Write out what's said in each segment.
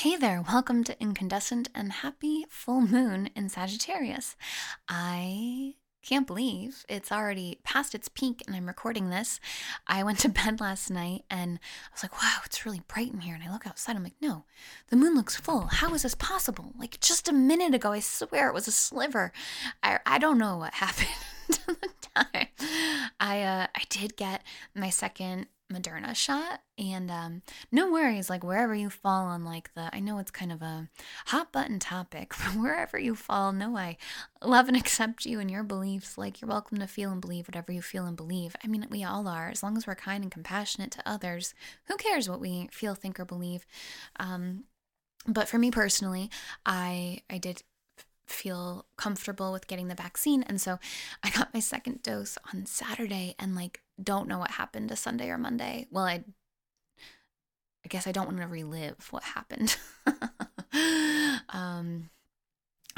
Hey there, welcome to Incandescent and happy full moon in Sagittarius. I can't believe it's already past its peak and I'm recording this. I went to bed last night and I was like, wow, it's really bright in here. And I look outside, I'm like, no, the moon looks full. How is this possible? Like just a minute ago, I swear it was a sliver. I, I don't know what happened. I uh, I did get my second Moderna shot. And um, no worries, like wherever you fall on like the, I know it's kind of a hot button topic, but wherever you fall, no, I love and accept you and your beliefs. Like you're welcome to feel and believe whatever you feel and believe. I mean, we all are, as long as we're kind and compassionate to others. Who cares what we feel, think, or believe? Um, but for me personally, I I did feel comfortable with getting the vaccine. And so I got my second dose on Saturday and like don't know what happened to Sunday or Monday. Well, I I guess I don't want to relive what happened. um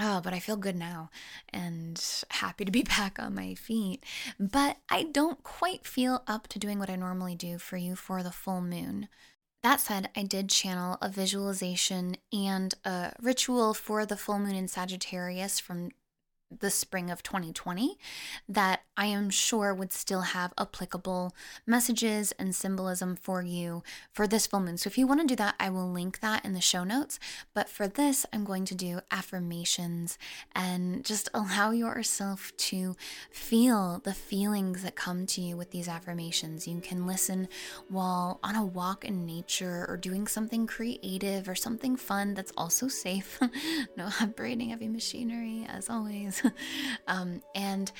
Oh, but I feel good now and happy to be back on my feet. But I don't quite feel up to doing what I normally do for you for the full moon. That said, I did channel a visualization and a ritual for the full moon in Sagittarius from the spring of 2020 that I am sure would still have applicable messages and symbolism for you for this full moon. So if you want to do that, I will link that in the show notes. But for this, I'm going to do affirmations and just allow yourself to feel the feelings that come to you with these affirmations. You can listen while on a walk in nature or doing something creative or something fun that's also safe. no operating heavy machinery, as always. um, and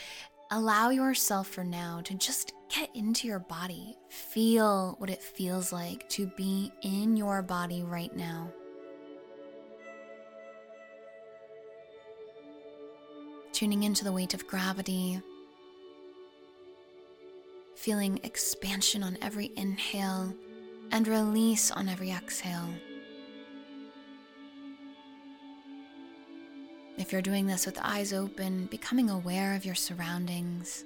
allow yourself for now to just get into your body. Feel what it feels like to be in your body right now. Tuning into the weight of gravity, feeling expansion on every inhale and release on every exhale. If you're doing this with eyes open, becoming aware of your surroundings.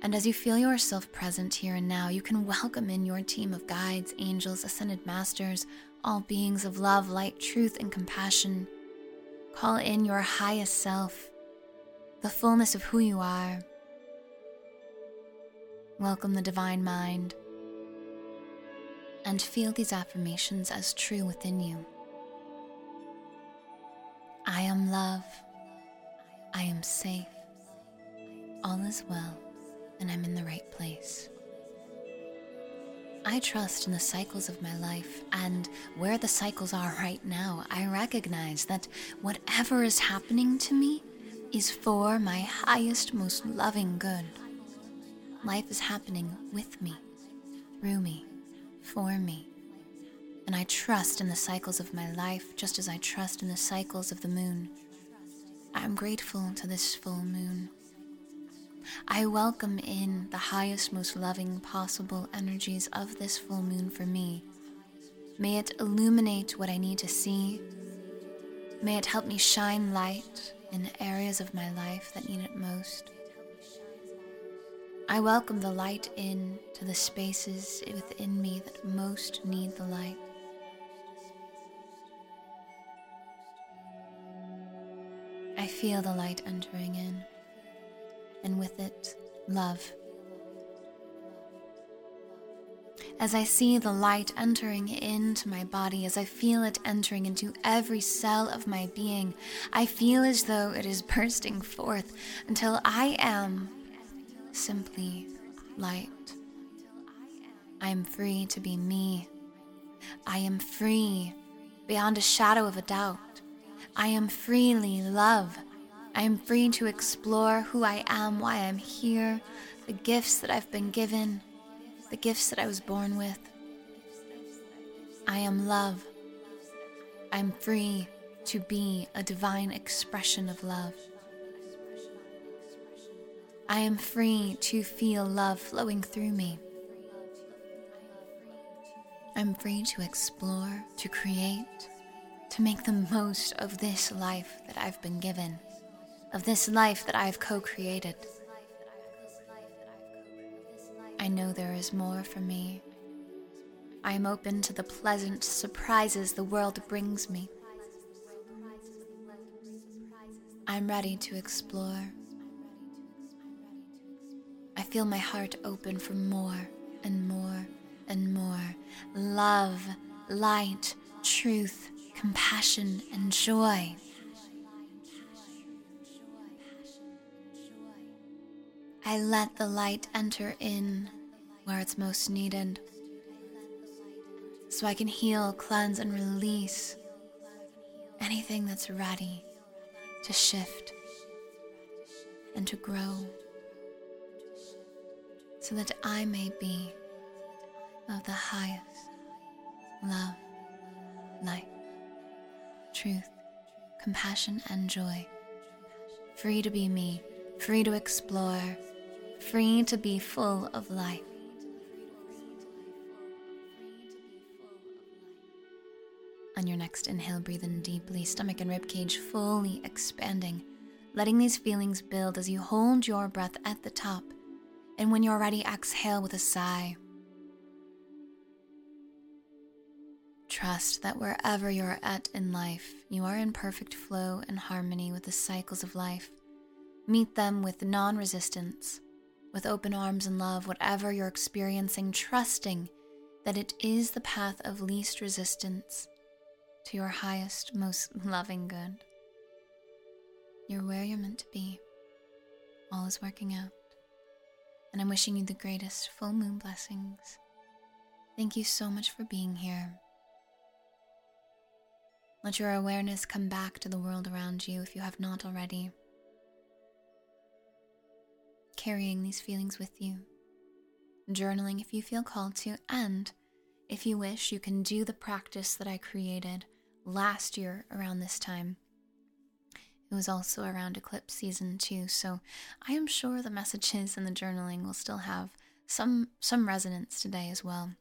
And as you feel yourself present here and now, you can welcome in your team of guides, angels, ascended masters, all beings of love, light, truth, and compassion. Call in your highest self, the fullness of who you are. Welcome the divine mind and feel these affirmations as true within you. I am love. I am safe. All is well, and I'm in the right place. I trust in the cycles of my life, and where the cycles are right now, I recognize that whatever is happening to me is for my highest, most loving good. Life is happening with me, through me for me. And I trust in the cycles of my life just as I trust in the cycles of the moon. I am grateful to this full moon. I welcome in the highest, most loving possible energies of this full moon for me. May it illuminate what I need to see. May it help me shine light in areas of my life that need it most. I welcome the light in to the spaces within me that most need the light. I feel the light entering in, and with it, love. As I see the light entering into my body, as I feel it entering into every cell of my being, I feel as though it is bursting forth until I am simply light. I am free to be me. I am free beyond a shadow of a doubt. I am freely love. I am free to explore who I am, why I'm here, the gifts that I've been given, the gifts that I was born with. I am love. I'm free to be a divine expression of love. I am free to feel love flowing through me. I'm free to explore, to create, to make the most of this life that I've been given, of this life that I've co created. I know there is more for me. I am open to the pleasant surprises the world brings me. I'm ready to explore. Feel my heart open for more and more and more love, light, truth, compassion, and joy. I let the light enter in where it's most needed so I can heal, cleanse, and release anything that's ready to shift and to grow so that I may be of the highest love, light, truth, compassion, and joy. Free to be me, free to explore, free to be full of life. On your next inhale, breathe in deeply, stomach and ribcage fully expanding, letting these feelings build as you hold your breath at the top. And when you're ready, exhale with a sigh. Trust that wherever you're at in life, you are in perfect flow and harmony with the cycles of life. Meet them with non resistance, with open arms and love, whatever you're experiencing, trusting that it is the path of least resistance to your highest, most loving good. You're where you're meant to be. All is working out. And I'm wishing you the greatest full moon blessings. Thank you so much for being here. Let your awareness come back to the world around you if you have not already. Carrying these feelings with you. Journaling if you feel called to, and if you wish, you can do the practice that I created last year around this time. It was also around eclipse season too, so I am sure the messages and the journaling will still have some some resonance today as well.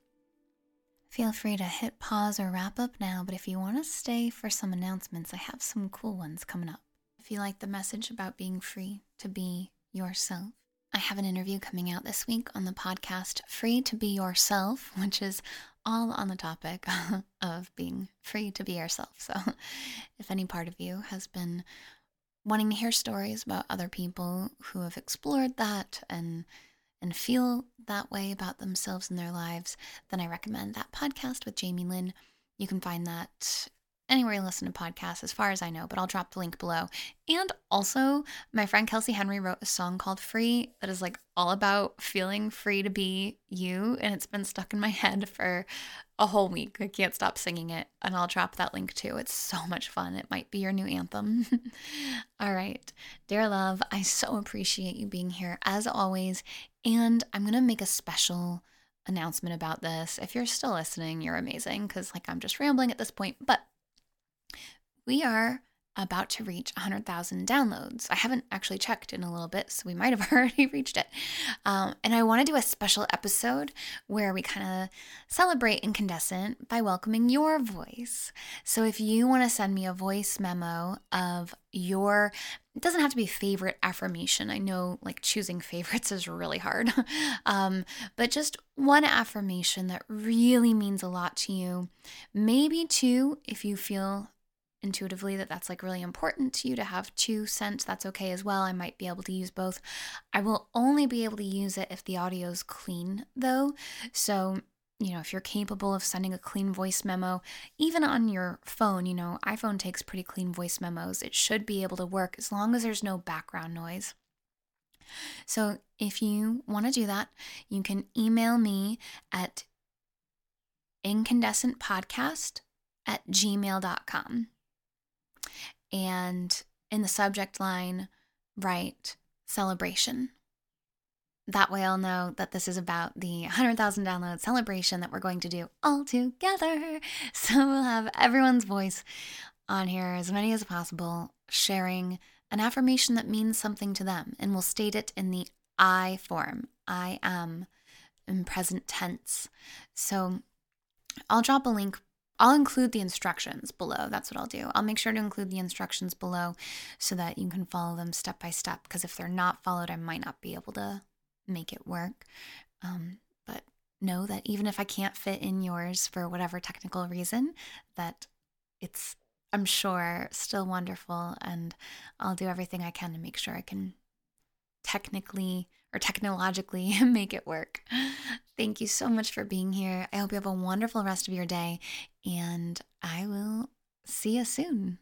Feel free to hit pause or wrap up now, but if you want to stay for some announcements, I have some cool ones coming up. If you like the message about being free to be yourself, I have an interview coming out this week on the podcast Free to Be Yourself, which is all on the topic of being free to be yourself. So, if any part of you has been wanting to hear stories about other people who have explored that and and feel that way about themselves and their lives, then I recommend that podcast with Jamie Lynn. You can find that anywhere you listen to podcasts, as far as I know, but I'll drop the link below. And also, my friend Kelsey Henry wrote a song called Free that is like all about feeling free to be you. And it's been stuck in my head for a whole week. I can't stop singing it. And I'll drop that link too. It's so much fun. It might be your new anthem. all right. Dear love, I so appreciate you being here as always. And I'm going to make a special announcement about this. If you're still listening, you're amazing because, like, I'm just rambling at this point. But we are about to reach 100,000 downloads. I haven't actually checked in a little bit, so we might have already reached it. Um, and I want to do a special episode where we kind of celebrate Incandescent by welcoming your voice. So if you want to send me a voice memo of your it doesn't have to be favorite affirmation. I know like choosing favorites is really hard. um, but just one affirmation that really means a lot to you. Maybe two if you feel intuitively that that's like really important to you to have two sent, that's okay as well. I might be able to use both. I will only be able to use it if the audio is clean though. So, you know, if you're capable of sending a clean voice memo, even on your phone, you know, iPhone takes pretty clean voice memos. It should be able to work as long as there's no background noise. So, if you want to do that, you can email me at incandescentpodcast at gmail.com and in the subject line, write celebration. that way I'll know that this is about the 100,000 download celebration that we're going to do all together. So we'll have everyone's voice on here, as many as possible, sharing an affirmation that means something to them. And we'll state it in the I form I am in present tense. So I'll drop a link. I'll include the instructions below. That's what I'll do. I'll make sure to include the instructions below so that you can follow them step by step. Because if they're not followed, I might not be able to make it work. Um, but know that even if I can't fit in yours for whatever technical reason, that it's, I'm sure, still wonderful. And I'll do everything I can to make sure I can technically or technologically make it work. Thank you so much for being here. I hope you have a wonderful rest of your day, and I will see you soon.